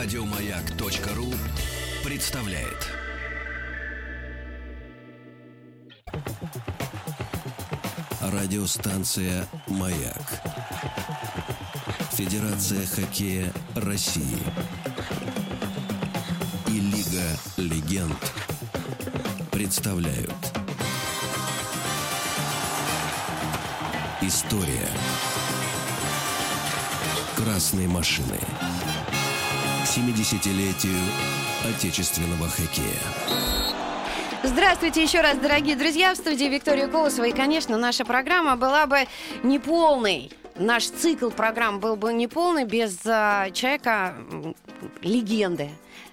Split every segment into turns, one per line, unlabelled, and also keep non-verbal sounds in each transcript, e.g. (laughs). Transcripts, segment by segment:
Радиомаяк.ру представляет. Радиостанция «Маяк». Федерация хоккея России. И Лига легенд представляют. История красной машины. К 70-летию отечественного хоккея.
Здравствуйте еще раз, дорогие друзья. В студии Виктория Колосова. И, конечно, наша программа была бы неполной. Наш цикл программ был бы неполный без а, человека, легенды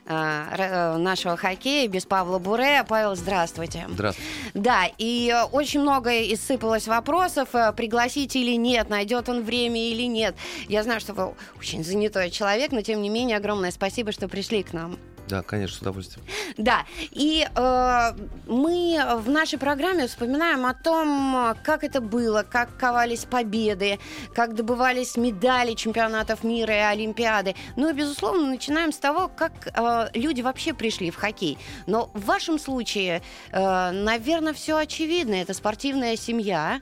нашего хоккея, без Павла Буре. Павел, здравствуйте.
Здравствуйте.
Да, и э, очень много исыпалось вопросов, э, пригласить или нет, найдет он время или нет. Я знаю, что вы очень занятой человек, но тем не менее огромное спасибо, что пришли к нам.
Да, конечно, с удовольствием.
Да, и э, мы в нашей программе вспоминаем о том, как это было, как ковались победы, как добывались медали чемпионатов мира и Олимпиады. Ну и, безусловно, начинаем с того, как э, люди вообще пришли в хоккей. Но в вашем случае, э, наверное, все очевидно. Это спортивная семья.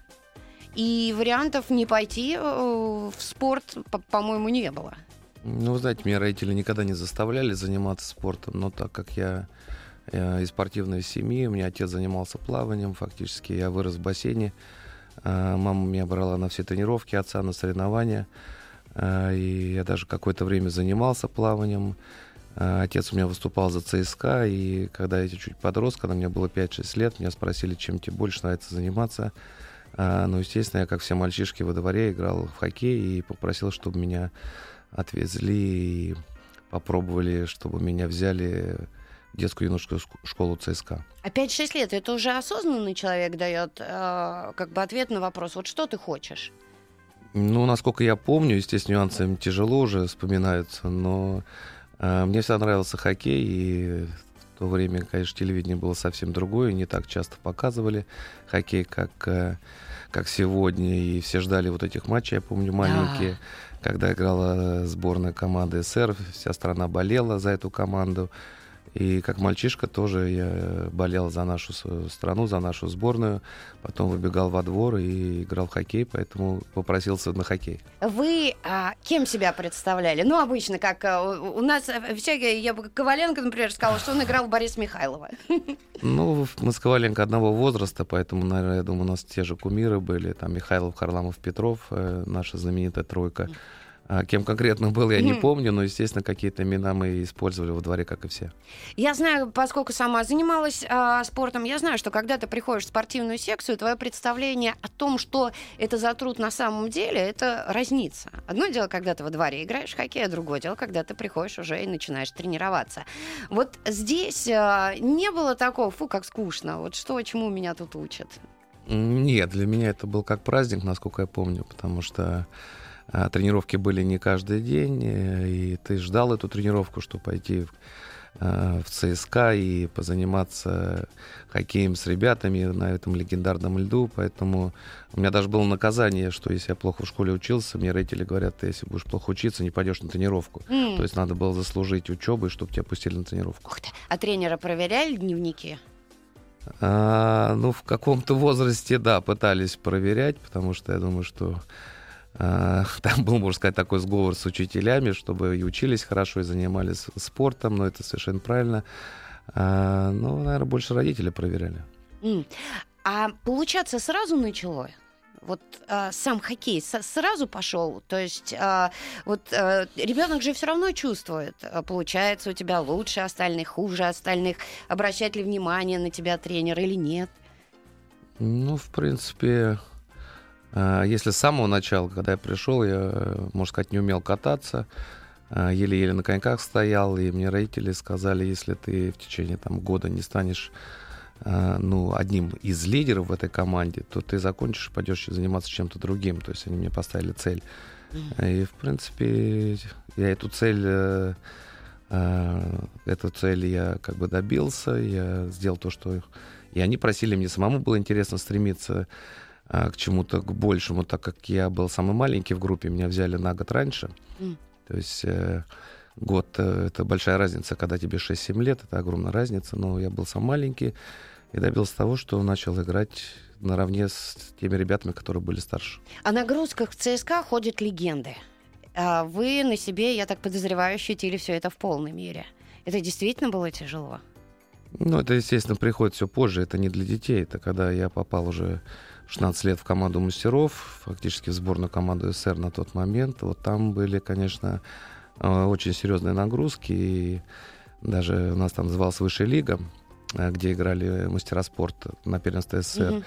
И вариантов не пойти э, в спорт, по- по-моему, не было.
Ну, вы знаете, меня родители никогда не заставляли заниматься спортом, но так как я э, из спортивной семьи, у меня отец занимался плаванием, фактически я вырос в бассейне, Э, мама меня брала на все тренировки, отца на соревнования, Э, и я даже какое-то время занимался плаванием. Отец у меня выступал за ЦСКА, и когда я чуть подрос, когда мне было 5-6 лет, меня спросили, чем тебе больше нравится заниматься. Ну, естественно, я, как все мальчишки во дворе, играл в хоккей и попросил, чтобы меня отвезли и попробовали, чтобы меня взяли в детскую юношескую ск- школу ЦСКА.
А 5-6 лет это уже осознанный человек дает э, как бы ответ на вопрос, вот что ты хочешь?
Ну, насколько я помню, естественно, нюансы им тяжело уже вспоминаются, но э, мне всегда нравился хоккей, и в то время, конечно, телевидение было совсем другое, не так часто показывали хоккей, как, э, как сегодня, и все ждали вот этих матчей, я помню, маленькие, когда играла сборная команды СССР, вся страна болела за эту команду, и как мальчишка тоже я болел за нашу страну, за нашу сборную. Потом выбегал во двор и играл в хоккей, поэтому попросился на хоккей.
Вы а, кем себя представляли? Ну, обычно, как а, у нас э, всякие, я бы Коваленко, например, сказала, что он играл в Бориса Михайлова.
Ну, мы с Коваленко одного возраста, поэтому, наверное, я думаю, у нас те же кумиры были. Там Михайлов, Харламов, Петров, э, наша знаменитая тройка. А кем конкретно был, я не помню, но, естественно, какие-то имена мы использовали во дворе, как и все.
Я знаю, поскольку сама занималась а, спортом, я знаю, что когда ты приходишь в спортивную секцию, твое представление о том, что это за труд на самом деле, это разнится. Одно дело, когда ты во дворе играешь в хоккей, а другое дело, когда ты приходишь уже и начинаешь тренироваться. Вот здесь а, не было такого, фу, как скучно, вот что, чему меня тут учат.
Нет, для меня это был как праздник, насколько я помню, потому что тренировки были не каждый день, э, и ты ждал эту тренировку, чтобы пойти в, а, в ЦСКА и позаниматься хоккеем с ребятами на этом легендарном льду, поэтому у меня даже было наказание, что если я плохо в школе учился, мне родители говорят, ты если будешь плохо учиться, не пойдешь на тренировку.
М.
То есть надо было заслужить учебой, чтобы тебя пустили на тренировку.
Ух ты. А тренера проверяли дневники?
А, ну, в каком-то возрасте, да, пытались проверять, потому что я думаю, что а, там был, можно сказать, такой сговор с учителями, чтобы и учились хорошо, и занимались спортом, но это совершенно правильно. А, ну, наверное, больше родители проверяли.
А получаться сразу начало? Вот а, сам хоккей сразу пошел, то есть а, вот ребенок же все равно чувствует, а, получается у тебя лучше остальных, хуже остальных, обращает ли внимание на тебя тренер или нет.
Ну, в принципе, если с самого начала, когда я пришел, я, э, можно сказать, не умел кататься, а, еле-еле на коньках стоял, и мне родители сказали, если ты в течение там, года не станешь ну, одним из лидеров в этой команде, то ты закончишь и пойдешь заниматься чем-то другим. То есть они мне поставили цель. И, в принципе, я эту цель, э, э, эту цель я как бы добился, я сделал то, что... И они просили, мне самому было интересно стремиться к чему-то, к большему, так как я был самый маленький в группе, меня взяли на год раньше.
М.
То есть, э, год э, это большая разница, когда тебе 6-7 лет, это огромная разница, но я был сам маленький и добился того, что начал играть наравне с теми ребятами, которые были старше.
О нагрузках в ЦСКА ходят легенды. А вы на себе, я так подозреваю, ощутили все это в полной мере. Это действительно было тяжело?
Ну, это, естественно, приходит все позже. Это не для детей. Это когда я попал уже 16 лет в команду мастеров, фактически в сборную команду СССР на тот момент. Вот там были, конечно, э, очень серьезные нагрузки. И даже у нас там называлась Высшая лига, э, где играли мастера спорта на первенстве СССР. Угу.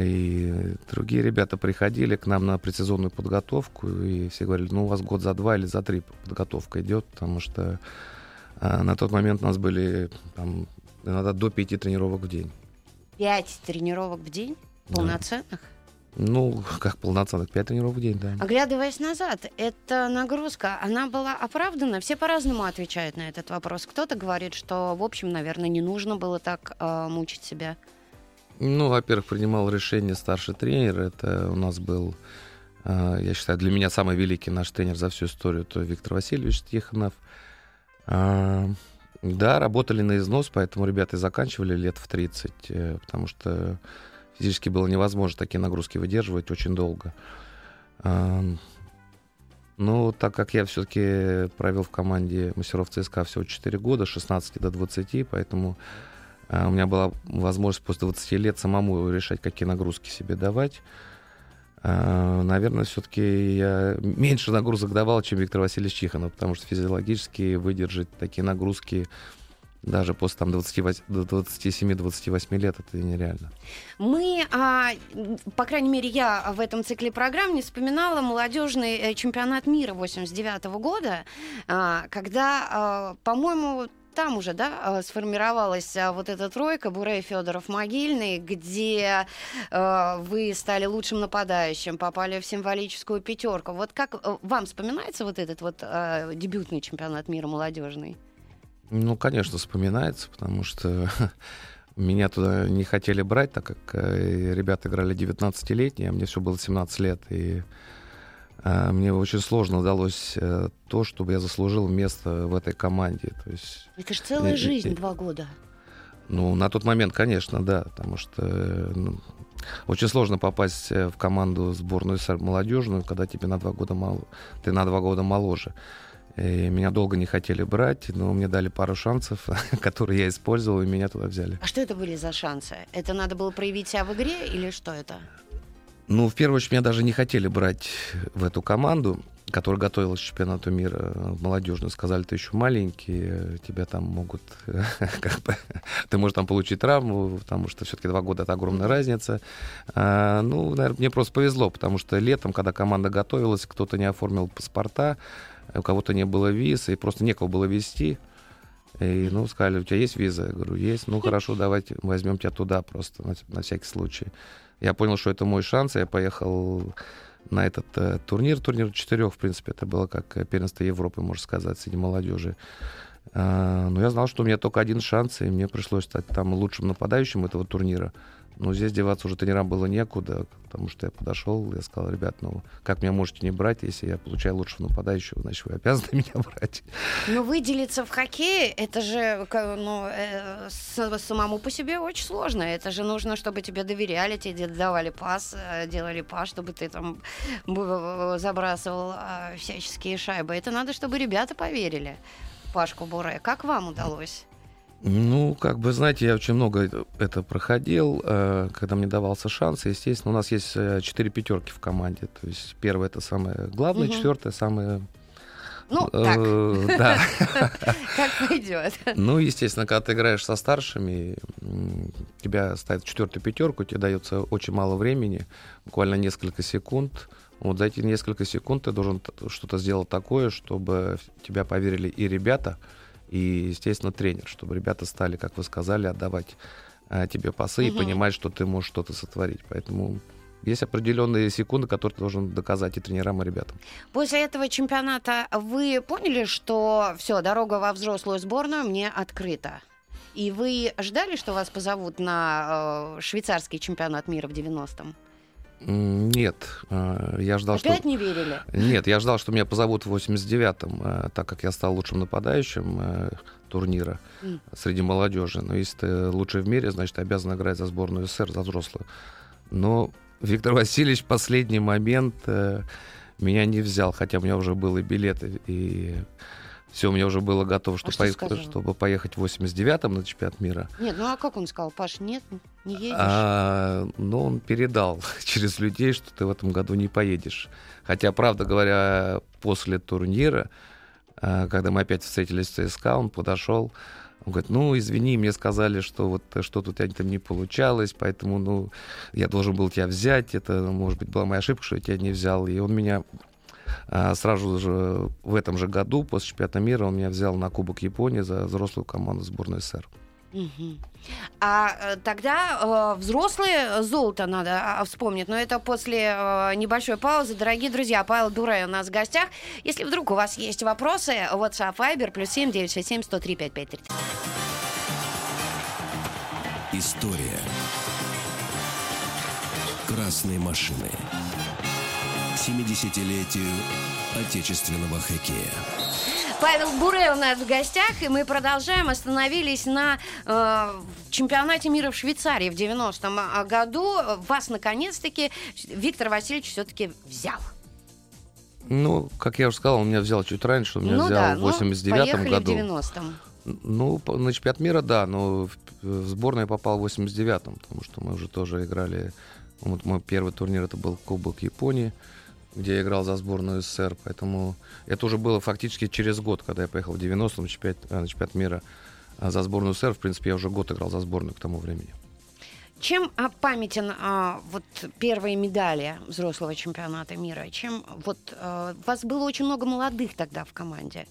И другие ребята приходили к нам на предсезонную подготовку, и все говорили, ну, у вас год за два или за три подготовка идет, потому что на тот момент у нас были там, иногда до пяти тренировок в день.
Пять тренировок в день? Полноценных? Да.
Ну, как полноценных, пять тренировок в день, да.
Оглядываясь назад, эта нагрузка, она была оправдана? Все по-разному отвечают на этот вопрос. Кто-то говорит, что, в общем, наверное, не нужно было так э, мучить себя.
Ну, во-первых, принимал решение старший тренер. Это у нас был, а, я считаю, для меня самый великий наш тренер за всю историю, это Виктор Васильевич Тихонов. А, да, работали на износ, поэтому ребята заканчивали лет в 30, э, потому что физически было невозможно такие нагрузки выдерживать очень долго. Ну, так как я все-таки провел в команде мастеров ЦСКА всего 4 года, 16 до 20, поэтому а, у меня была возможность после 20 лет самому решать, какие нагрузки себе давать. А, наверное, все-таки я меньше нагрузок давал, чем Виктор Васильевич Чиханов, потому что физиологически выдержать такие нагрузки даже после там 27-28 лет это нереально.
Мы, а, по крайней мере, я в этом цикле программ не вспоминала молодежный э, чемпионат мира 89 года, а, когда, а, по-моему, там уже, да, а, сформировалась а, вот эта тройка Бурей, Федоров, Могильный, где э, вы стали лучшим нападающим, попали в символическую пятерку. Вот как э, вам вспоминается вот этот вот э, дебютный чемпионат мира молодежный?
Ну, конечно, вспоминается, потому что (laughs) меня туда не хотели брать, так как э, ребята играли 19-летние, а мне все было 17 лет, и а, мне очень сложно удалось э, то, чтобы я заслужил место в этой команде. То есть,
Это же целая и, жизнь, и, два года.
Ну, на тот момент, конечно, да, потому что ну, очень сложно попасть э, в команду сборную молодежную, когда тебе на два года мало, ты на два года моложе. И меня долго не хотели брать, но мне дали пару шансов, (laughs) которые я использовал, и меня туда взяли.
А что это были за шансы? Это надо было проявить себя в игре или что это?
Ну, в первую очередь, меня даже не хотели брать в эту команду, которая готовилась к чемпионату мира молодежную. Сказали, ты еще маленький, тебя там могут... (laughs) как бы, ты можешь там получить травму, потому что все-таки два года — это огромная разница. А, ну, наверное, мне просто повезло, потому что летом, когда команда готовилась, кто-то не оформил паспорта, у кого-то не было виз, и просто некого было везти. И, ну, сказали, у тебя есть виза? Я говорю, есть. Ну, хорошо, давайте возьмем тебя туда просто, на, на всякий случай. Я понял, что это мой шанс, я поехал на этот э, турнир. Турнир четырех, в принципе, это было как э, первенство Европы, можно сказать, среди молодежи. А, но я знал, что у меня только один шанс, и мне пришлось стать там лучшим нападающим этого турнира. Но здесь деваться уже тренерам было некуда, потому что я подошел, я сказал, ребят, ну как меня можете не брать, если я получаю лучшего нападающего, значит, вы обязаны (laughs) меня брать.
Но выделиться в хоккее, это же ну, э, самому по себе очень сложно. Это же нужно, чтобы тебе доверяли, тебе давали пас, э, делали пас, чтобы ты там забрасывал э, всяческие шайбы. Это надо, чтобы ребята поверили. Пашку Буре. Как вам удалось?
Ну, как бы, знаете, я очень много это проходил, э, когда мне давался шанс. Естественно, у нас есть э, четыре пятерки в команде. То есть первая это самое главное, угу. четвертая самое
ну, э, так. (laughs)
Да. (laughs)
Как пойдет.
Ну, естественно, когда ты играешь со старшими, тебя ставят четвертую пятерку, тебе дается очень мало времени, буквально несколько секунд. Вот за эти несколько секунд ты должен что-то сделать такое, чтобы тебя поверили и ребята, и, естественно, тренер, чтобы ребята стали, как вы сказали, отдавать а, тебе пасы угу. и понимать, что ты можешь что-то сотворить. Поэтому есть определенные секунды, которые ты должен доказать и тренерам, и ребятам.
После этого чемпионата вы поняли, что все, дорога во взрослую сборную мне открыта? И вы ждали, что вас позовут на э, швейцарский чемпионат мира в 90-м?
Нет, э, я ждал,
Опять
что...
не верили?
Нет, я ждал, что меня позовут в 89-м, э, так как я стал лучшим нападающим э, турнира
Mm.
среди молодежи. Но если ты лучший в мире, значит, ты обязан играть за сборную СССР, за взрослую. Но Виктор Васильевич в последний момент меня не взял, хотя у меня уже были билеты, и все, у меня уже было готово, что
А что
чтобы поехать в 89-м на чемпионат мира.
Нет, ну а как он сказал? Паш, нет, не едешь?
А, но он передал (laughs) через людей, что ты в этом году не поедешь. Хотя, правда говоря, после турнира, а, когда мы опять встретились с ЦСКА, он подошел, он говорит, ну, извини, мне сказали, что вот что-то у тебя там не получалось, поэтому, ну, я должен был тебя взять, это, может быть, была моя ошибка, что я тебя не взял. И он меня а, сразу же в этом же году, после чемпионата мира, он меня взял на Кубок Японии за взрослую команду сборной СССР.
А э, тогда э, взрослые золото надо а, вспомнить, но это после э, небольшой паузы. Дорогие друзья, Павел Дурай у нас в гостях. Если вдруг у вас есть вопросы, WhatsApp Viber плюс 7 967 103 5533.
История красной машины. 70-летию отечественного хоккея.
Павел Буре у нас в гостях, и мы продолжаем. Остановились на э, чемпионате мира в Швейцарии в 90-м году. Вас, наконец-таки, Виктор Васильевич все-таки взял.
Ну, как я уже сказал, он меня взял чуть раньше, он меня
ну
взял
да,
в
ну,
89
поехали
году.
в 90-м.
Ну, на чемпионат мира, да, но в, в сборную я попал в 89-м, потому что мы уже тоже играли. Вот мой первый турнир это был Кубок Японии, где я играл за сборную СССР, поэтому это уже было фактически через год, когда я поехал в 90-м на чемпионат, э, на чемпионат мира а за сборную СССР. В принципе, я уже год играл за сборную к тому времени.
Чем а, памятен а, вот первые медали взрослого чемпионата мира? Чем вот а, вас было очень много молодых тогда в команде?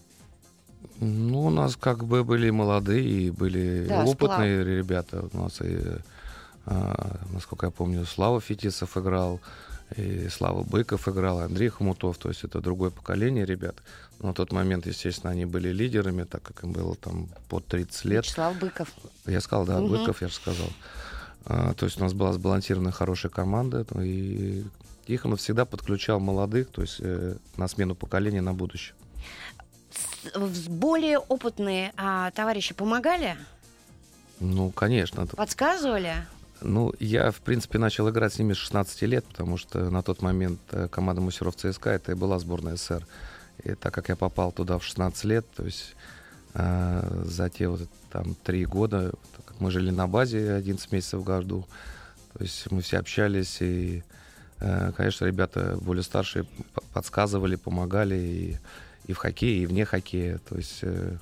Ну, у нас как бы были молодые и были
Да,
опытные ребята. У нас и, а, насколько я помню, Слава Фетисов играл, и Слава Быков играл, и Андрей Хомутов. То есть это другое поколение ребят. Но на тот момент, естественно, они были лидерами, так как им было там под 30 лет.
Вячеслав Быков.
Я сказал, да,
Мгм.
Быков, я же сказал. А, то есть у нас была сбалансированная хорошая команда, ну, и Тихонов всегда подключал молодых, то есть э, на смену поколения на будущее.
Более опытные а, товарищи помогали,
Ну, конечно.
подсказывали?
Ну, я, в принципе, начал играть с ними с 16 лет, потому что на тот момент э, команда Мусеров ЦСКА это и была сборная СССР. И так как я попал туда в 16 лет, то есть э, за те вот там три года, так как мы жили на базе 11 месяцев в году, то есть мы все общались, и, э, конечно, ребята более старшие подсказывали, помогали и, и в хоккее, и вне хоккея. То есть э,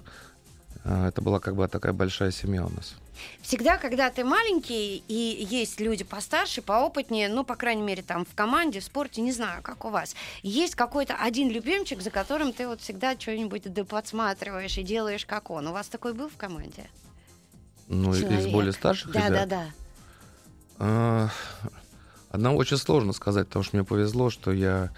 э, это была как бы такая большая семья у нас.
Всегда, когда ты маленький и есть люди постарше, поопытнее, ну, по крайней мере, там в команде, в спорте, не знаю, как у вас, есть какой-то один любимчик, за которым ты вот всегда что-нибудь да подсматриваешь и делаешь как он. У вас такой был в команде?
Ну, и- из
Человек.
более старших
Да,
ребят.
да, да.
А, Одного очень сложно сказать, потому что мне повезло, что я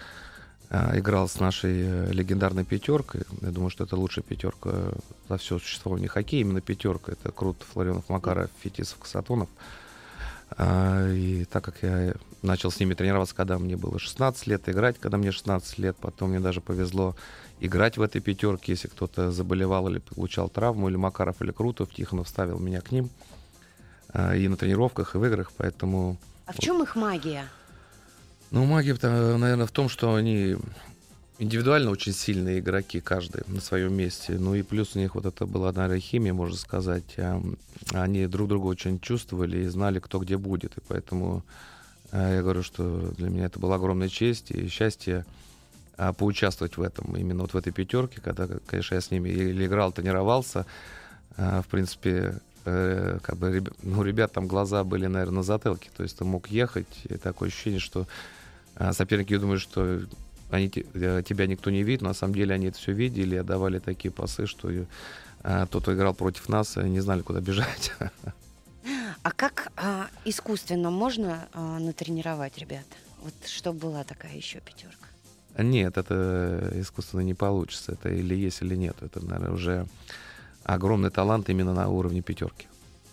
играл с нашей э, легендарной пятеркой. Я думаю, что это лучшая пятерка за все существование хоккея. Именно пятерка. Это Крут, Флоренов, Макаров, Фетисов, Касатонов. А, И так как я начал с ними тренироваться, когда мне было 16 лет, играть, когда мне 16 лет, потом мне даже повезло играть в этой пятерке, если кто-то заболевал или получал травму, или Макаров, или Крутов, Тихонов ставил меня к ним а, и на тренировках, и в играх, поэтому...
А в чем их магия?
Ну, магия, наверное, в том, что они индивидуально очень сильные игроки, каждый на своем месте. Ну и плюс у них вот это была, наверное, химия, можно сказать. Они друг друга очень чувствовали и знали, кто где будет. И поэтому э, я говорю, что для меня это была огромная честь и счастье а, поучаствовать в этом, именно вот в этой пятерке, когда, конечно, я с ними или играл, тренировался. А, В принципе, э, как бы, ну, ребят там глаза были, наверное, на затылке. То есть ты мог ехать, и такое ощущение, что соперники думают, что они, э, тебя никто не видит, но на самом деле они это все видели и отдавали такие пасы, что а, тот, кто играл против нас, э, не знали, куда бежать.
А как а, искусственно можно а, натренировать ребят? Вот чтобы была такая еще пятерка.
Нет, это искусственно не получится. Это или есть, или нет. Это, наверное, уже огромный талант именно на уровне пятерки.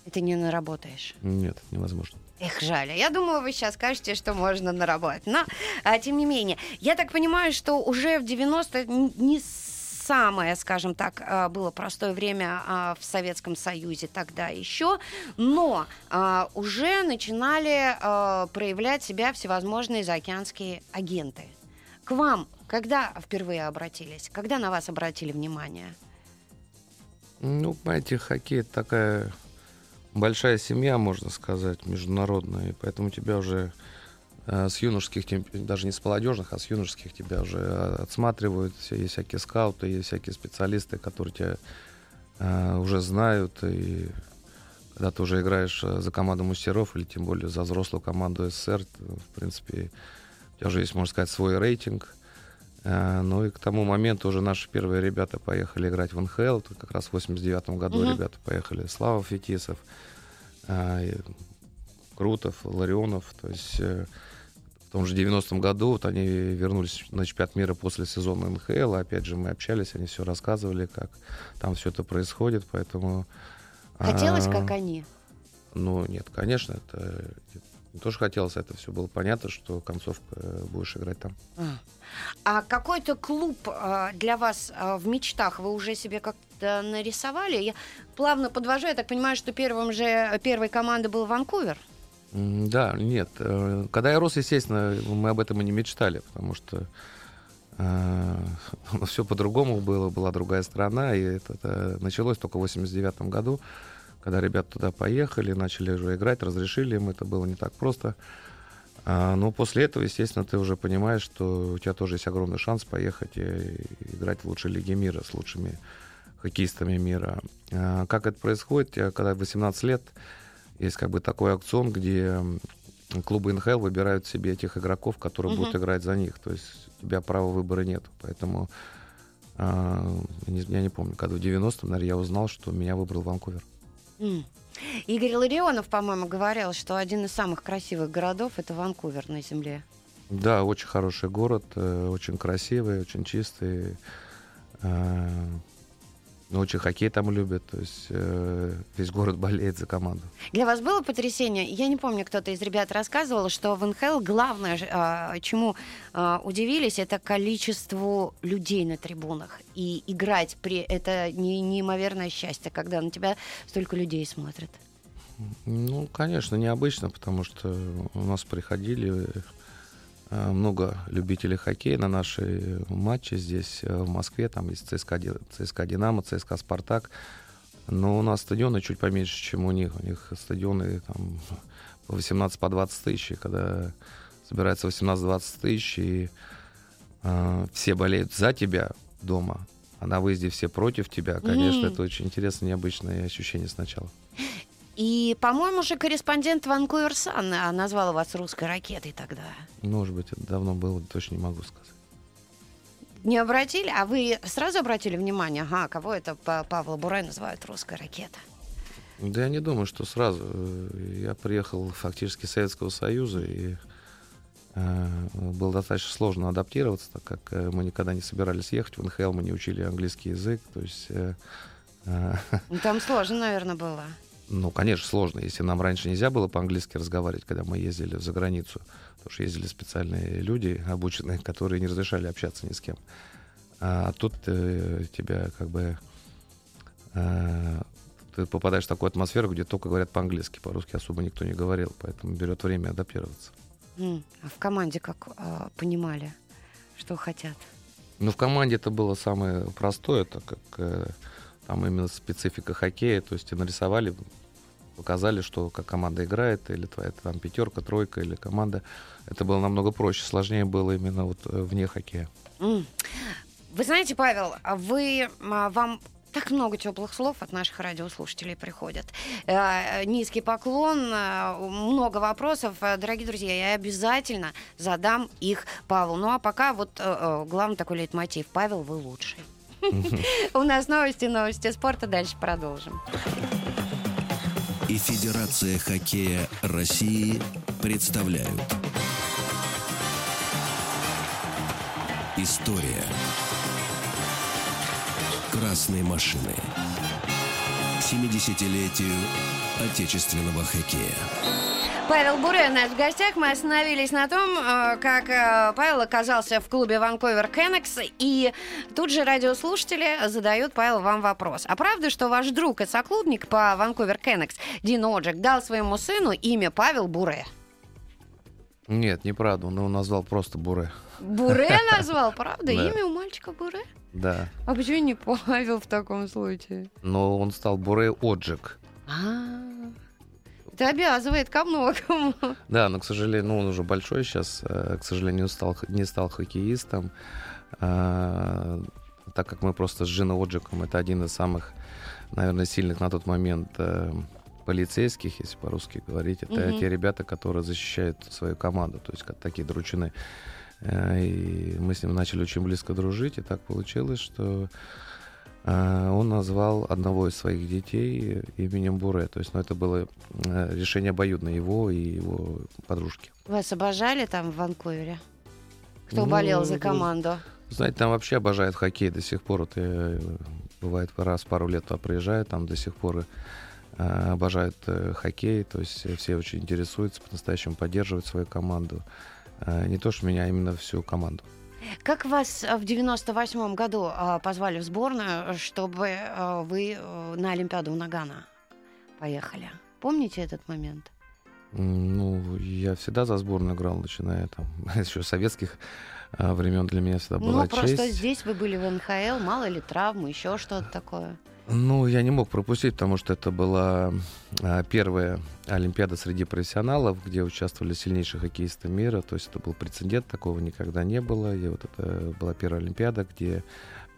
И ты не наработаешь?
Нет, невозможно.
Эх, жаль. Я думала, вы сейчас скажете, что можно наработать. Но, а, тем не менее, я так понимаю, что уже в 90 не самое, скажем так, а, было простое время а, в Советском Союзе тогда еще, но а, уже начинали проявлять себя всевозможные заокеанские агенты. К вам когда впервые обратились? Когда на вас обратили внимание?
Ну, понимаете, хоккей такая большая семья, можно сказать, международная, и поэтому тебя уже э, с юношеских, даже не с молодежных, а с юношеских тебя уже э, отсматривают. Есть всякие скауты, есть всякие специалисты, которые тебя э, уже знают. И когда ты уже играешь э, за команду мастеров или тем более за взрослую команду СССР, в принципе, у тебя уже есть, можно сказать, свой рейтинг. Э, ну и к тому моменту уже наши первые ребята поехали играть в НХЛ. Тут как раз в 89 году угу. ребята поехали. Слава Фетисов, э, Крутов, Ларионов. То есть э, в том же 90-м году вот они вернулись на чемпионат мира после сезона НХЛ. Опять же, мы общались, они все рассказывали, как там все это происходит. Поэтому...
Хотелось, а, как они?
Ну, нет, конечно, это тоже хотелось, это все было понятно, что концовка будешь играть там. А.
А какой-то клуб а, для вас а, в мечтах вы уже себе как-то нарисовали? Я плавно подвожу, я так понимаю, что первым же, первой командой был Ванкувер.
Да, нет. Э, когда я рос, естественно, мы об этом и не мечтали, потому что э, (laughs) все по-другому было, была другая страна, и это, это началось только в 89 году, когда ребята туда поехали, начали уже играть, разрешили им, это было не так просто. А, но после этого, естественно, ты уже понимаешь, что у тебя тоже есть огромный шанс поехать и играть в лучшей лиге мира с лучшими хоккеистами мира. А, как это происходит? Когда 18 лет, есть как бы такой аукцион, где клубы НХЛ выбирают себе этих игроков, которые uh-huh. будут играть за них. То есть у тебя права выбора нет. Поэтому а, я не помню, когда в 90-м, наверное, я узнал, что меня выбрал Ванкувер.
Mm. Игорь Ларионов, по-моему, говорил, что один из самых красивых городов это Ванкувер на Земле.
Да, очень хороший город, э, очень красивый, очень чистый. Ну, очень хоккей там любят, то есть э, весь город (laughs) болеет за команду.
Для вас было потрясение? Я не помню, кто-то из ребят рассказывал, что в НХЛ главное, э, чему э, удивились, это количеству людей на трибунах. И играть при это не, неимоверное счастье, когда на тебя столько людей смотрят.
Ну, конечно, необычно, потому что у нас приходили много любителей хоккея на наши матчи здесь, э, в Москве. Там есть ЦСКА, ЦСКА «Динамо», ЦСКА «Спартак». Но у нас стадионы чуть поменьше, чем у них. У них стадионы там по 18 по 20 тысяч. И когда собирается 18-20 тысяч, и э, все болеют за тебя дома, а на выезде все против тебя, конечно, mm. это очень интересное, необычное ощущение сначала.
И, по-моему, же корреспондент Ванкувер Сан а, назвал вас русской ракетой тогда.
Может быть, это давно было, точно не могу сказать.
Не обратили? А вы сразу обратили внимание, ага, кого это Павла Бурай называют русской ракетой?
Да я не думаю, что сразу. Я приехал фактически из Советского Союза, и э, было достаточно сложно адаптироваться, так как э, мы никогда не собирались ехать в НХЛ, мы не учили английский язык, то есть... Э,
э, (laughs) Там сложно, наверное, было.
Ну, конечно, сложно. Если нам раньше нельзя было по-английски разговаривать, когда мы ездили за границу, потому что ездили специальные люди, обученные, которые не разрешали общаться ни с кем. А тут э, тебя как бы э, ты попадаешь в такую атмосферу, где только говорят по-английски, по-русски особо никто не говорил, поэтому берет время адаптироваться.
Mm. А в команде как э, понимали, что хотят?
Ну, в команде это было самое простое, так как э, там именно специфика хоккея, то есть нарисовали, показали, что как команда играет, или твоя там пятерка, тройка, или команда. Это было намного проще, сложнее было именно вот э, вне хоккея.
Вы знаете, Павел, а вы, а, вам так много теплых слов от наших радиослушателей приходят. Э, низкий поклон, э, много вопросов. Дорогие друзья, я обязательно задам их Павлу. Ну а пока вот главный такой лейтмотив. Павел, вы лучший. (laughs) У нас новости, новости спорта. Дальше продолжим.
И Федерация хоккея России представляют История красной машины к 70-летию отечественного хоккея.
Павел Буре у нас в гостях. Мы остановились на том, э, как э, Павел оказался в клубе Ванкувер Кеннекс. И тут же радиослушатели задают, Павел, вам вопрос. А правда, что ваш друг и соклубник по Ванкувер Кеннекс, Дин Оджик, дал своему сыну имя Павел Буре?
Нет, неправда. Он его назвал просто Буре.
Буре назвал, правда?
Да.
Имя у мальчика Буре?
Да.
А почему не Павел в таком случае?
Но он стал Буре Оджик.
А, это обязывает ко многому.
Да, но, к сожалению, ну, он уже большой сейчас, э, к сожалению, не стал, не стал хоккеистом, А, так как мы просто с Джиной Оджиком, это один из самых, наверное, сильных на тот момент э, полицейских, если по-русски говорить, это
Мгм.
те ребята, которые защищают свою команду, то есть как такие дручины. Э, И мы с ним начали очень близко дружить, и так получилось, что э, он назвал одного из своих детей именем Буре. То есть, ну, это было э, решение обоюдно его и его подружки.
Вас обожали там в Ванкувере? Кто
Ну,
болел за команду?
Знаете, там вообще обожают хоккей до сих пор. Вот, э, бывает раз пару лет туда приезжают, там до сих пор э, обожают э, хоккей. То есть э, все очень интересуются, по-настоящему поддерживают свою команду. Э, не то, что меня, а именно всю команду.
Как вас а, в 98 году а, позвали в сборную, чтобы а, вы на Олимпиаду в Нагано поехали? Помните этот момент?
Ну, я всегда за сборную играл, начиная там (laughs) еще с советских э, времен для меня всегда была
ну, просто
честь.
здесь вы были в НХЛ, мало ли травмы, еще что-то такое.
Ну, я не мог пропустить, потому что это была а, первая Олимпиада среди профессионалов, где участвовали сильнейшие хоккеисты мира. То есть это был прецедент, такого никогда не было. И вот это была первая Олимпиада, где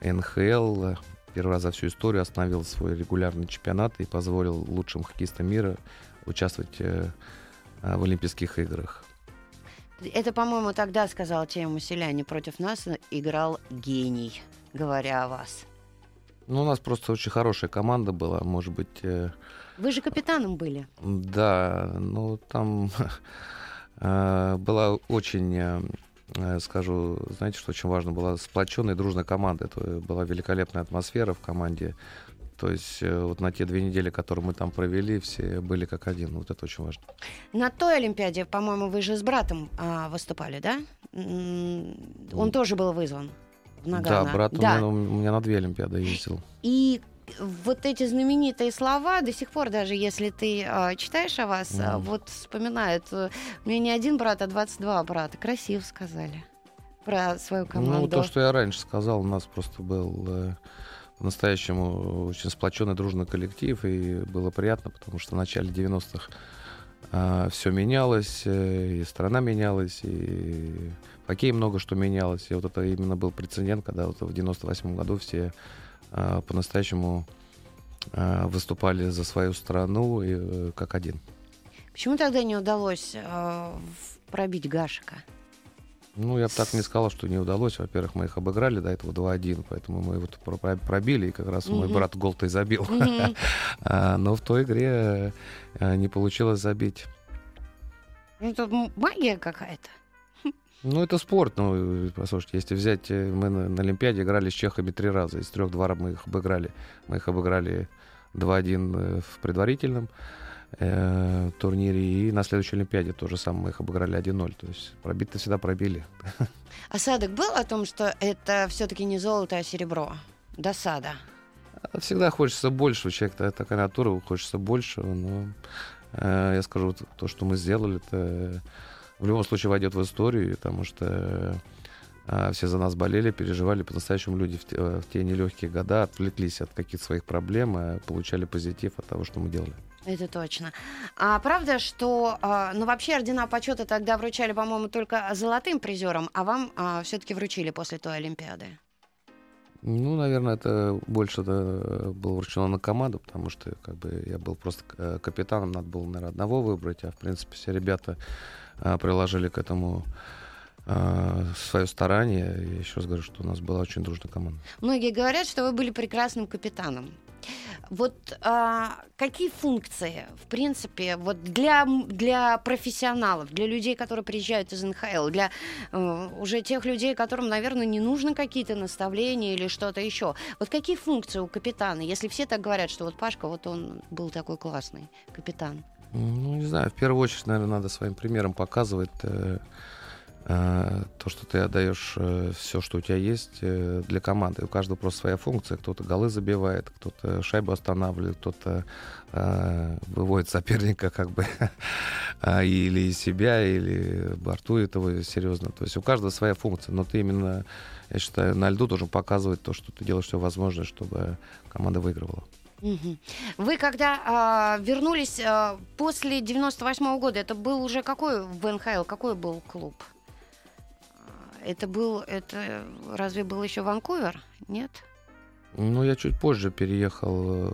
НХЛ первый раз за всю историю остановил свой регулярный чемпионат и позволил лучшим хоккеистам мира участвовать э, а, в Олимпийских играх.
Это, по-моему, тогда сказал Тему Селяне против нас играл гений, говоря о вас.
Ну, у нас просто очень хорошая команда была, может быть, э,
Вы же капитаном были.
Да, ну там (laughs) э, была очень, э, скажу, знаете, что очень важно, была сплоченная и дружная команда. Это была великолепная атмосфера в команде. То есть вот на те две недели, которые мы там провели, все были как один. Вот это очень важно.
На той Олимпиаде, по-моему, вы же с братом а, выступали, да? Он
М.
тоже был вызван в Нагано.
Да, брат у
Да.
меня, у меня на две Олимпиады ездил.
И вот эти знаменитые слова до сих пор, даже если ты а, читаешь о вас,
Мгм.
вот вспоминают. э, У меня не один брат, а 22 брата. Красиво сказали про свою команду.
Ну, то, что я раньше сказал, у нас просто был э, по-настоящему очень сплоченный, дружный коллектив, и было приятно, потому что в начале 90-х все менялось, э, и страна менялась, и хоккее много что менялось. И вот это именно был прецедент, когда вот в 98 году все а, по-настоящему а, выступали за свою страну и, э, как один.
Почему тогда не удалось в- пробить Гашика?
Ну, я бы так не сказал, что не удалось. Во-первых, мы их обыграли до этого 2-1, поэтому мы вот про- пробили, и как раз мой
Мгм.
брат гол-то и забил. (laughs) А, Но в той игре э, не получилось забить.
Ну, тут магия какая-то.
Ну, это спорт. Ну, э, послушайте, если взять... э, Мы на, на Олимпиаде играли с чехами три раза. Из трех два мы их обыграли. Мы их обыграли 2-1 э, в предварительном э, турнире. И на следующей Олимпиаде тоже самое мы их обыграли 1-0. То есть пробить-то всегда пробили.
Осадок был о том, что это все-таки не золото, а серебро? Досада.
А Всегда хочется больше. У человека такая натура, хочется большего. Но э, я скажу, то, что мы сделали, это в любом случае войдет в историю, потому что э, все за нас болели, переживали. По-настоящему люди в те, в те нелегкие года отвлеклись от каких-то своих проблем, а получали позитив от того, что мы делали.
Это точно. А правда, что, а, ну вообще ордена почета тогда вручали, по-моему, только золотым призерам, а вам все-таки вручили после той Олимпиады?
Ну, наверное, это больше да, было вручено на команду, потому что как бы я был просто э, капитаном, надо было, наверное, одного выбрать, а в принципе все ребята э, приложили к этому э, свое старание. И еще раз говорю, что у нас была очень дружная команда.
Многие говорят, что вы были прекрасным капитаном. Вот а, какие функции, в принципе, вот для, для профессионалов, для людей, которые приезжают из НХЛ, для э, уже тех людей, которым, наверное, не нужны какие-то наставления или что-то еще. Вот какие функции у капитана, если все так говорят, что вот Пашка, вот он был такой классный капитан?
Ну, не знаю, в первую очередь, наверное, надо своим примером показывать э, то, что ты отдаешь э, все, что у тебя есть э, для команды. У каждого просто своя функция. Кто-то голы забивает, кто-то шайбу останавливает, кто-то э, выводит соперника (laughs) как бы а, или себя, или бортует его серьезно. То есть у каждого своя функция, но ты именно, я считаю, на льду должен показывать то, что ты делаешь все возможное, чтобы команда выигрывала.
Вы когда э, вернулись э, после 98 -го года, это был уже какой в НХЛ, какой был клуб? Это был, это разве был еще Ванкувер? Нет?
Ну, я чуть позже переехал э,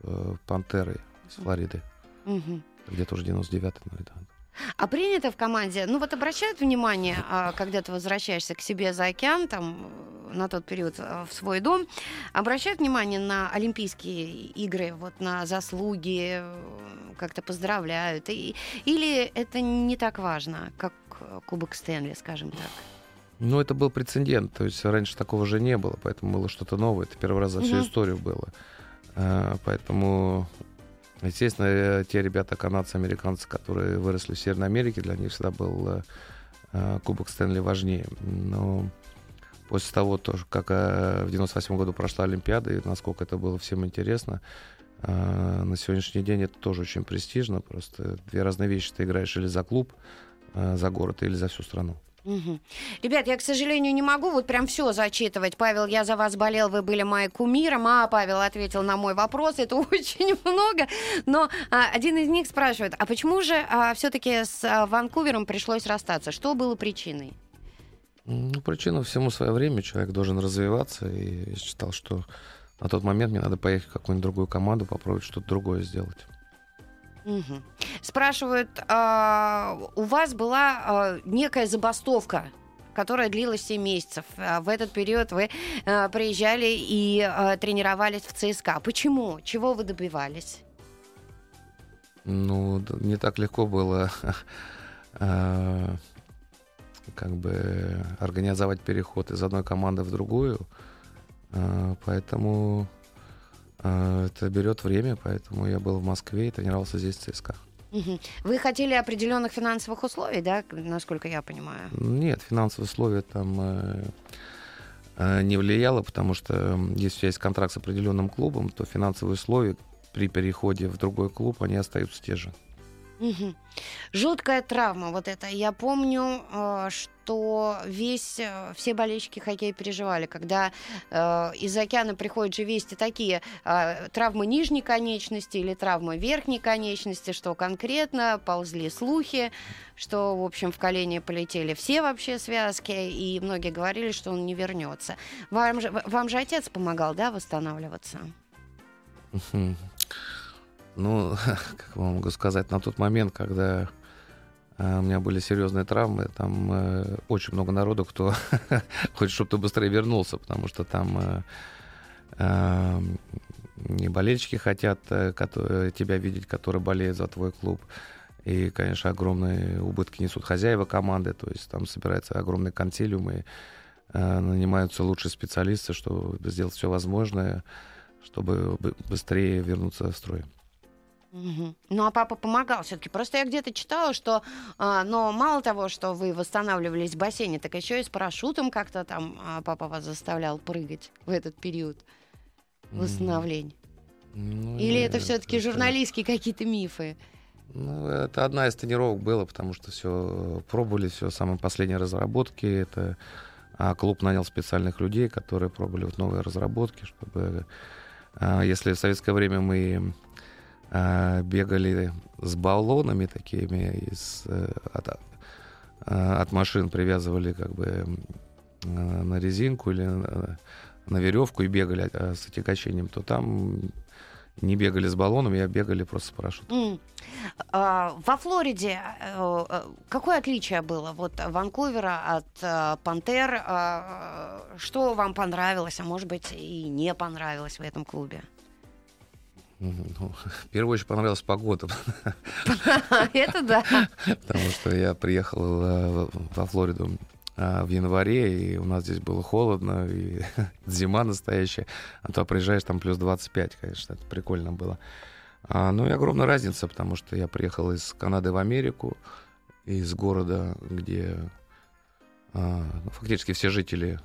в Пантеры из Флориды. Угу. Где-то уже 99-й, наверное.
А принято в команде, ну вот обращают внимание, а, когда ты возвращаешься к себе за океан, там, на тот период в свой дом, обращают внимание на Олимпийские игры, вот на заслуги, как-то поздравляют, и, или это не так важно, как Кубок Стэнли, скажем так?
Ну, это был прецедент, то есть раньше такого же не было, поэтому было что-то новое, это первый раз за всю угу. историю было. А, поэтому, естественно, э, те ребята, канадцы, американцы, которые выросли в Северной Америке, для них всегда был а, Кубок Стэнли важнее. Но после того, как а, в 98 году прошла Олимпиада, и насколько это было всем интересно, а, на сегодняшний день это тоже очень престижно. Просто две разные вещи. Ты играешь или за клуб, за город, или за всю страну.
Угу. Ребят, я, к сожалению, не могу вот прям все зачитывать. Павел, я за вас болел, вы были моим кумиром. А Павел ответил на мой вопрос, это (laughs) очень много. Но а, один из них спрашивает, а почему же а, все-таки с а, Ванкувером пришлось расстаться? Что было причиной?
Ну, причина всему свое время. Человек должен развиваться. И я считал, что на тот момент мне надо поехать в какую-нибудь другую команду, попробовать что-то другое сделать.
Угу. Спрашивают, а, у вас была а, некая забастовка которая длилась 7 месяцев. А в этот период вы а, приезжали и а, тренировались в ЦСКА. Почему? Чего вы добивались?
Ну, не так легко было (laughs) как бы организовать переход из одной команды в другую. Поэтому это берет время, поэтому я был в Москве и тренировался здесь в ЦСКА.
Вы хотели определенных финансовых условий, да, насколько я понимаю?
Нет, финансовые условия там э, э, не влияло, потому что если у тебя есть контракт с определенным клубом, то финансовые условия при переходе в другой клуб, они остаются те же.
Угу. Жуткая травма вот это. Я помню, э, что весь, э, все болельщики хоккея переживали, когда э, из океана приходят же вести такие травмы нижней конечности или травмы верхней конечности, что конкретно ползли слухи, что, в общем, в колени полетели все вообще связки, и многие говорили, что он не вернется. Вам же, вам же отец помогал, да, восстанавливаться?
Ну, (laughs) как вам могу сказать, на тот момент, когда э, у меня были серьезные травмы, там э, очень много народу, кто (laughs) хочет, чтобы ты быстрее вернулся, потому что там э, э, не болельщики хотят которые, тебя видеть, которые болеют за твой клуб. И, конечно, огромные убытки несут хозяева команды, то есть там собираются огромные консилиумы, э, нанимаются лучшие специалисты, чтобы сделать все возможное, чтобы быстрее вернуться в строй.
Угу. Ну а папа помогал все-таки. Просто я где-то читала, что, а, но мало того, что вы восстанавливались в бассейне, так еще и с парашютом как-то там а, папа вас заставлял прыгать в этот период восстановления. Ну, Или нет, это все-таки это... журналистские какие-то мифы?
Ну, это одна из тренировок было, потому что все пробовали, все самые последние разработки. Это а клуб нанял специальных людей, которые пробовали вот новые разработки, чтобы а, если в советское время мы бегали с баллонами такими из, э, от, а, от машин привязывали как бы на резинку или на, веревку и бегали а, с отягощением, то там не бегали с баллонами, а бегали просто с парашютом. Mm.
А, во Флориде а, какое отличие было вот Ванкувера от а, Пантер? А, что вам понравилось, а может быть и не понравилось в этом клубе?
Ну, в первую очередь понравилась погода. (laughs)
Это да.
Потому что я приехал э, во Флориду а, в январе, и у нас здесь было холодно, и (laughs) зима настоящая. А то приезжаешь, там плюс 25, конечно, это прикольно было. А, ну и огромная разница, потому что я приехал из Канады в Америку, из города, где а, ну, фактически все жители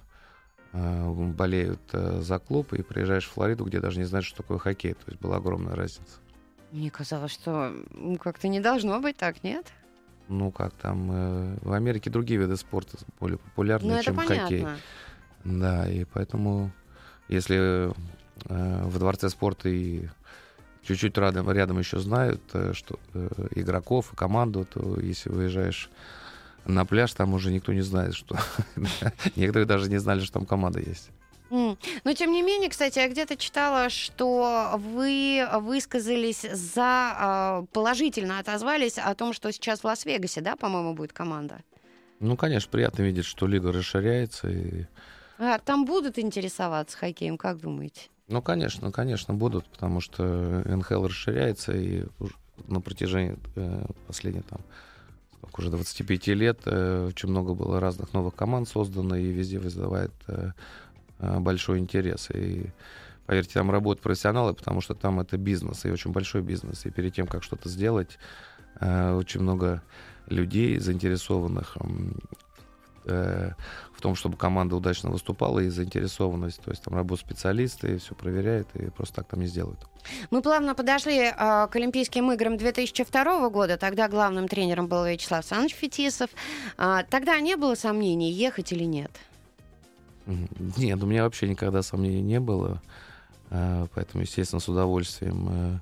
болеют а, за клуб, и приезжаешь в Флориду, где даже не знаешь, что такое хоккей. То есть была огромная разница.
Мне казалось, что как-то не должно быть так, нет?
Ну, как там, э, в Америке другие виды спорта более популярны, ну, чем понятно. хоккей. Да, и поэтому, если э, в Дворце спорта и чуть-чуть рядом, рядом еще знают, э, что э, игроков и команду, то если выезжаешь на пляж, там уже никто не знает, что... (laughs) Некоторые даже не знали, что там команда есть.
Но тем не менее, кстати, я где-то читала, что вы высказались за э, положительно отозвались о том, что сейчас в Лас-Вегасе, да, по-моему, будет команда.
Ну, конечно, приятно видеть, что лига расширяется. И...
А там будут интересоваться хоккеем, как думаете?
Ну, конечно, конечно, будут, потому что НХЛ расширяется, и на протяжении э, последних там уже 25 лет э, очень много было разных новых команд создано, и везде вызывает э, э, большой интерес. И поверьте, там работают профессионалы, потому что там это бизнес, и очень большой бизнес. И перед тем, как что-то сделать, очень много людей заинтересованных э, в том, чтобы команда удачно выступала и заинтересованность. То есть там работают специалисты, все проверяют и просто так там не сделают.
Мы плавно подошли э, к Олимпийским играм 2002 года. Тогда главным тренером был Вячеслав Александрович Фетисов. Э, тогда не было сомнений, ехать или нет?
Нет, у меня вообще никогда сомнений не было. Э, поэтому, естественно, с удовольствием э,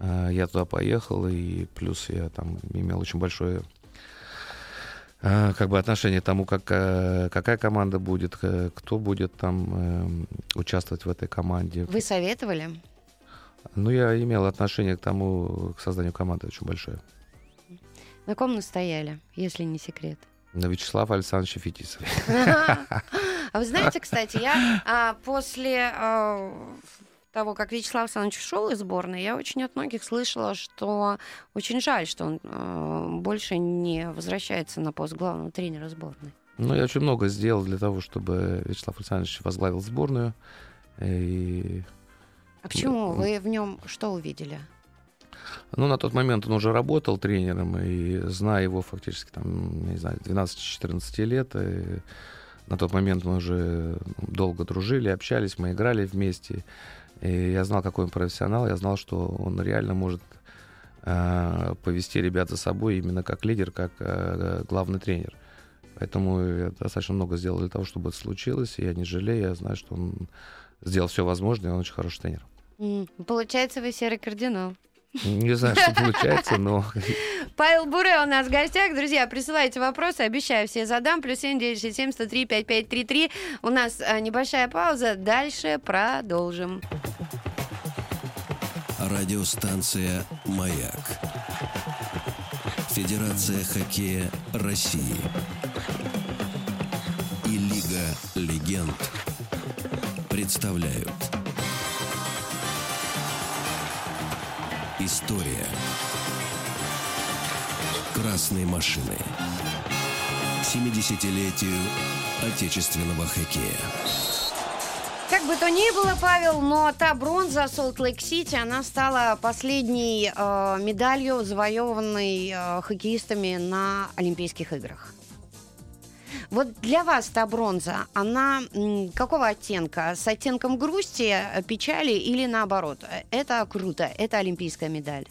э, я туда поехал. И плюс я там имел очень большое как бы отношение к тому, как, э, какая команда будет, кто будет там эм, участвовать в этой команде.
Вы советовали?
Ну, я имел отношение к тому, к созданию команды очень большое.
На ком настояли, если не секрет?
На Вячеслав Александрович Фетисов. (laughs)
А вы знаете, кстати, я а, после а, того, как Вячеслав Александрович ушел из сборной, я очень от многих слышала, что очень жаль, что он э, больше не возвращается на пост главного тренера сборной.
Ну, я очень много сделал для того, чтобы Вячеслав Александрович возглавил сборную. И...
А почему? Вы в нем что увидели?
Ну, на тот момент он уже работал тренером, и зная его фактически, там, не знаю, 12-14 лет, и на тот момент мы уже долго дружили, общались, мы играли вместе. И я знал, какой он профессионал, я знал, что он реально может э, повести ребят за собой именно как лидер, как э, главный тренер. Поэтому я достаточно много сделал для того, чтобы это случилось, и я не жалею, я знаю, что он сделал все возможное, и он очень хороший тренер.
Получается, вы серый кардинал.
Не знаю, что получается, но... (laughs)
Павел Буре у нас в гостях. Друзья, присылайте вопросы, обещаю, все задам. Плюс семь девять шесть семь сто три пять пять три три. У нас а, небольшая пауза. Дальше продолжим.
Радиостанция «Маяк». Федерация хоккея России. И Лига легенд представляют История красной машины. 70-летию отечественного хоккея.
Как бы то ни было, Павел, но та бронза Солт-Лейк-Сити, она стала последней э, медалью, завоеванной э, хоккеистами на Олимпийских играх. Вот для вас та бронза, она какого оттенка? С оттенком грусти, печали или наоборот? Это круто, это олимпийская медаль.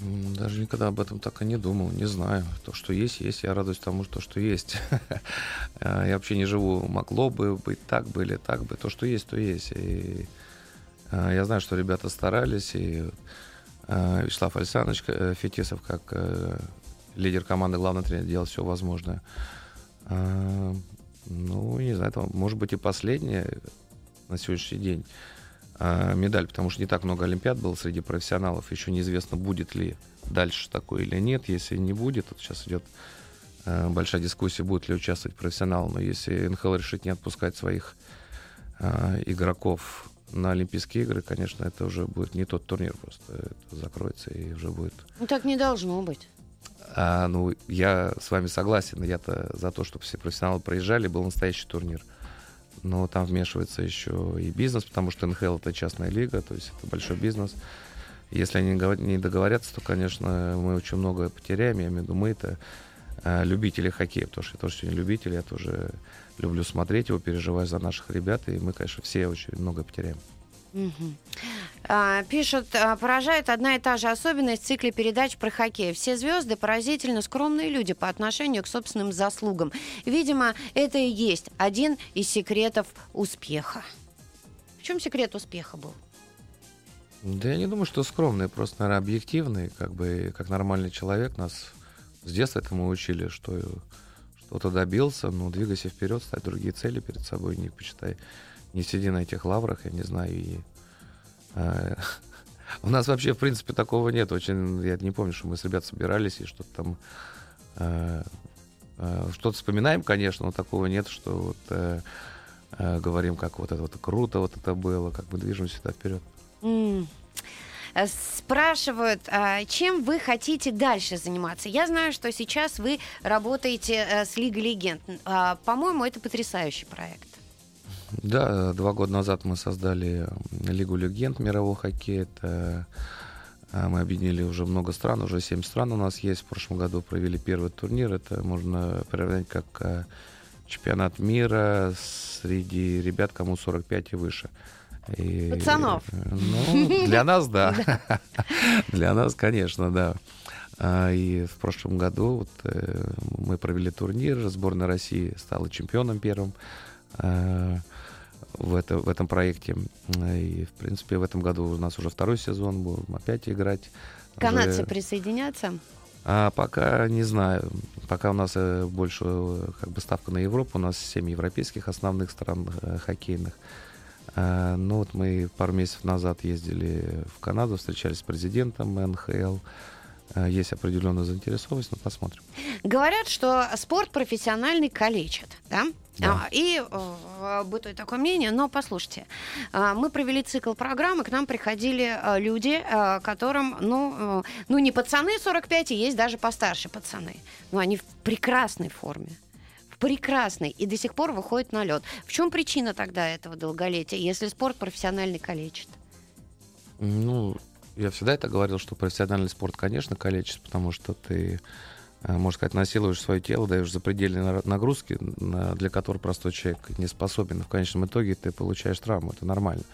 Даже никогда об этом так и не думал, не знаю. То, что есть, есть, я радуюсь тому, что, что есть. (laughs) я вообще не живу, могло бы быть так бы или так бы. То, что есть, то есть. И а, я знаю, что ребята старались, и а, Вячеслав Александрович э, Фетисов, как э, лидер команды, главный тренер, делал все возможное. А, ну, не знаю, это может быть и последнее на сегодняшний день. А, медаль, потому что не так много Олимпиад было среди профессионалов. Еще неизвестно, будет ли дальше такое или нет. Если не будет, то сейчас идет а, большая дискуссия, будет ли участвовать профессионал. Но если НХЛ решит не отпускать своих а, игроков на Олимпийские игры, конечно, это уже будет не тот турнир просто. Это закроется и уже будет...
Ну так не должно быть.
А, ну, я с вами согласен. Я-то за то, чтобы все профессионалы проезжали, был настоящий турнир. Но там вмешивается еще и бизнес, потому что НХЛ это частная лига, то есть это большой бизнес. Если они не договорятся, то, конечно, мы очень много потеряем. Я имею в виду, мы это э, любители хоккея, потому что я тоже сегодня любитель, я тоже люблю смотреть его, переживаю за наших ребят, и мы, конечно, все очень много потеряем.
А, пишут, а, поражает одна и та же особенность в цикле передач про хоккей. Все звезды поразительно скромные люди по отношению к собственным заслугам. Видимо, это и есть один из секретов успеха. В чем секрет успеха был?
Да я не думаю, что скромные, просто, наверное, объективные, как бы, как нормальный человек. Нас с детства этому учили, что что-то добился, ну, двигайся вперед, ставь другие цели перед собой, не почитай, не сиди на этих лаврах, я не знаю, и э, (laughs) у нас вообще, в принципе, такого нет. Очень, я не помню, что мы с ребят собирались и что-то там э, э, что-то вспоминаем, конечно, но такого нет, что вот э, э, говорим, как вот это вот круто, вот это было, как мы движемся сюда вперед.
Mm. Спрашивают, а, чем вы хотите дальше заниматься? Я знаю, что сейчас вы работаете э, с Лигой Легенд. А, по-моему, это потрясающий проект.
Да, два года назад мы создали Лигу Легенд мирового хоккея. Это мы объединили уже много стран, уже семь стран у нас есть. В прошлом году провели первый турнир. Это можно приравнять как чемпионат мира среди ребят, кому 45 и выше.
И, Пацанов.
Ну, для нас, да. (laughs) (laughs) Для нас, конечно, да. А, и в прошлом году вот, э, мы провели турнир, сборная России стала чемпионом первым э, в, это, в этом проекте. И, в принципе, в этом году у нас уже второй сезон, будем опять играть.
Канадцы уже... присоединятся?
А пока не знаю. Пока у нас э, больше как бы ставка на Европу, у нас семь европейских основных стран хоккейных. Э, ну вот мы пару месяцев назад ездили в Канаду, встречались с президентом НХЛ. Э, есть определенная заинтересованность, но посмотрим.
Говорят, что спорт профессиональный калечит, да? Да. А, и э, бытует такое мнение, но послушайте, э, мы провели цикл программы, к нам приходили э, люди, э, которым, ну, ну, не пацаны 45, и есть даже постарше пацаны, но они в прекрасной форме прекрасный и до сих пор выходит на лед. В чем причина тогда этого долголетия, если спорт профессиональный калечит?
Ну, я всегда это говорил, что профессиональный спорт, конечно, калечит, потому что ты, можно сказать, насилуешь свое тело, даешь запредельные нагрузки, для которых простой человек не способен. В конечном итоге ты получаешь травму, это нормально.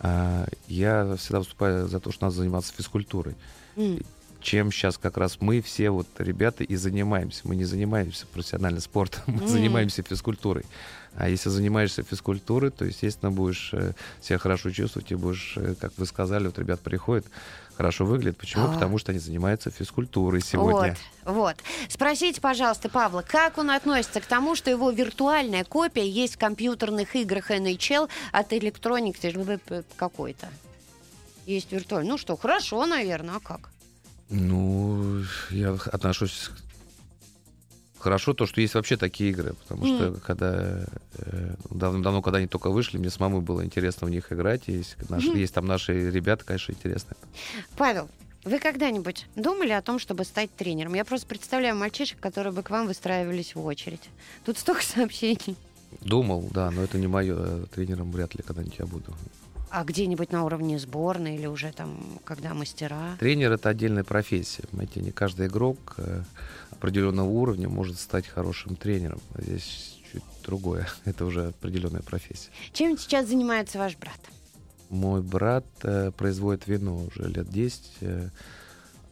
А, я всегда выступаю за то, что надо заниматься физкультурой. Mm чем сейчас как раз мы все вот ребята и занимаемся. Мы не занимаемся профессиональным спортом, (laughs) мы mm. занимаемся физкультурой. А если занимаешься физкультурой, то, естественно, будешь э, себя хорошо чувствовать и будешь, э, как вы сказали, вот ребят приходят, хорошо выглядят. Почему? А. Потому что они занимаются физкультурой сегодня.
Вот, вот. Спросите, пожалуйста, Павла, как он относится к тому, что его виртуальная копия есть в компьютерных играх NHL от Electronic какой-то? Есть виртуальный. Ну что, хорошо, наверное, а как?
Ну, я отношусь хорошо то, что есть вообще такие игры, потому mm. что когда э, давно-давно, когда они только вышли, мне с мамой было интересно в них играть. Есть, наши, mm-hmm. есть там наши ребята, конечно, интересные.
Павел, вы когда-нибудь думали о том, чтобы стать тренером? Я просто представляю мальчишек, которые бы к вам выстраивались в очередь. Тут столько (laughs) сообщений.
Думал, да, но это не мое. Тренером вряд ли когда-нибудь я буду.
А где-нибудь на уровне сборной или уже там, когда мастера?
Тренер это отдельная профессия. Понимаете, не каждый игрок э, определенного уровня может стать хорошим тренером. Здесь чуть другое. (laughs) Это уже определенная профессия.
Чем сейчас занимается ваш брат?
Мой брат э, производит вино уже лет 10. Э,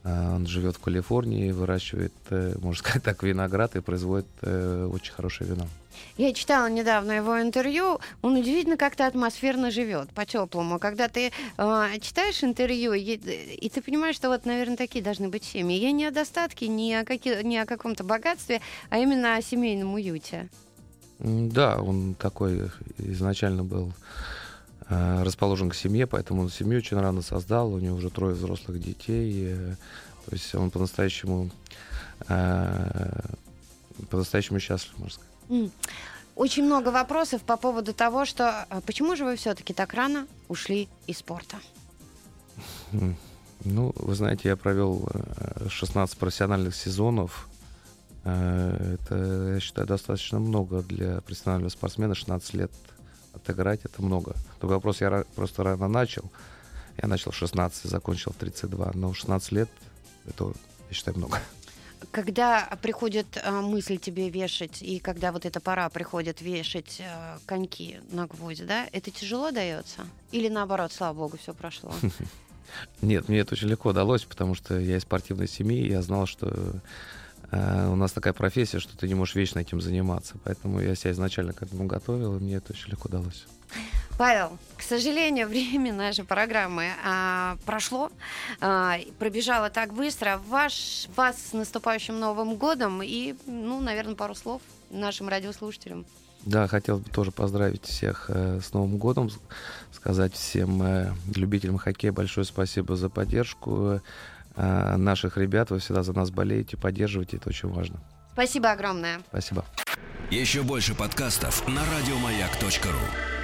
а, он живет в Калифорнии, выращивает, э, можно (laughs) сказать так, виноград и производит э, очень хорошее вино.
Я читала недавно его интервью. Он удивительно как-то атмосферно живет, по-теплому. Когда ты э, читаешь интервью, и, и ты понимаешь, что вот, наверное, такие должны быть семьи. Я не о достатке, не о, каки, не о каком-то богатстве, а именно о семейном уюте.
Да, он такой изначально был э, расположен к семье, поэтому он семью очень рано создал. У него уже трое взрослых детей. Э, то есть он по-настоящему э, по-настоящему счастлив, можно сказать.
Очень много вопросов по поводу того, что а почему же вы все-таки так рано ушли из спорта?
Ну, вы знаете, я провел 16 э, профессиональных сезонов. Э, это, я считаю, достаточно много для профессионального спортсмена. 16 лет отыграть это много. Только вопрос, я просто рано начал. Я начал в 16, закончил в 32. Но 16 лет, это, я считаю, много.
Когда приходит э, мысль тебе вешать, и когда вот эта пора приходит вешать э, коньки на гвоздь, да, это тяжело дается? Или наоборот, слава богу, все прошло? (laughs)
Нет, мне это очень легко удалось, потому что я из спортивной семьи, я знал, что э, у нас такая профессия, что ты не можешь вечно этим заниматься. Поэтому я себя изначально к этому готовил, и мне это очень легко удалось.
Павел, к сожалению, (laughs) время нашей программы а, прошло, а, пробежало так быстро. Ваш, вас с наступающим Новым годом и, ну, наверное, пару слов нашим радиослушателям.
Да, хотел бы тоже поздравить всех э, с Новым годом, сказать всем э, любителям хоккея большое спасибо за поддержку э, наших ребят. Вы всегда за нас болеете, поддерживаете, это очень важно.
Спасибо огромное.
Спасибо.
Еще больше подкастов на радиомаяк.ру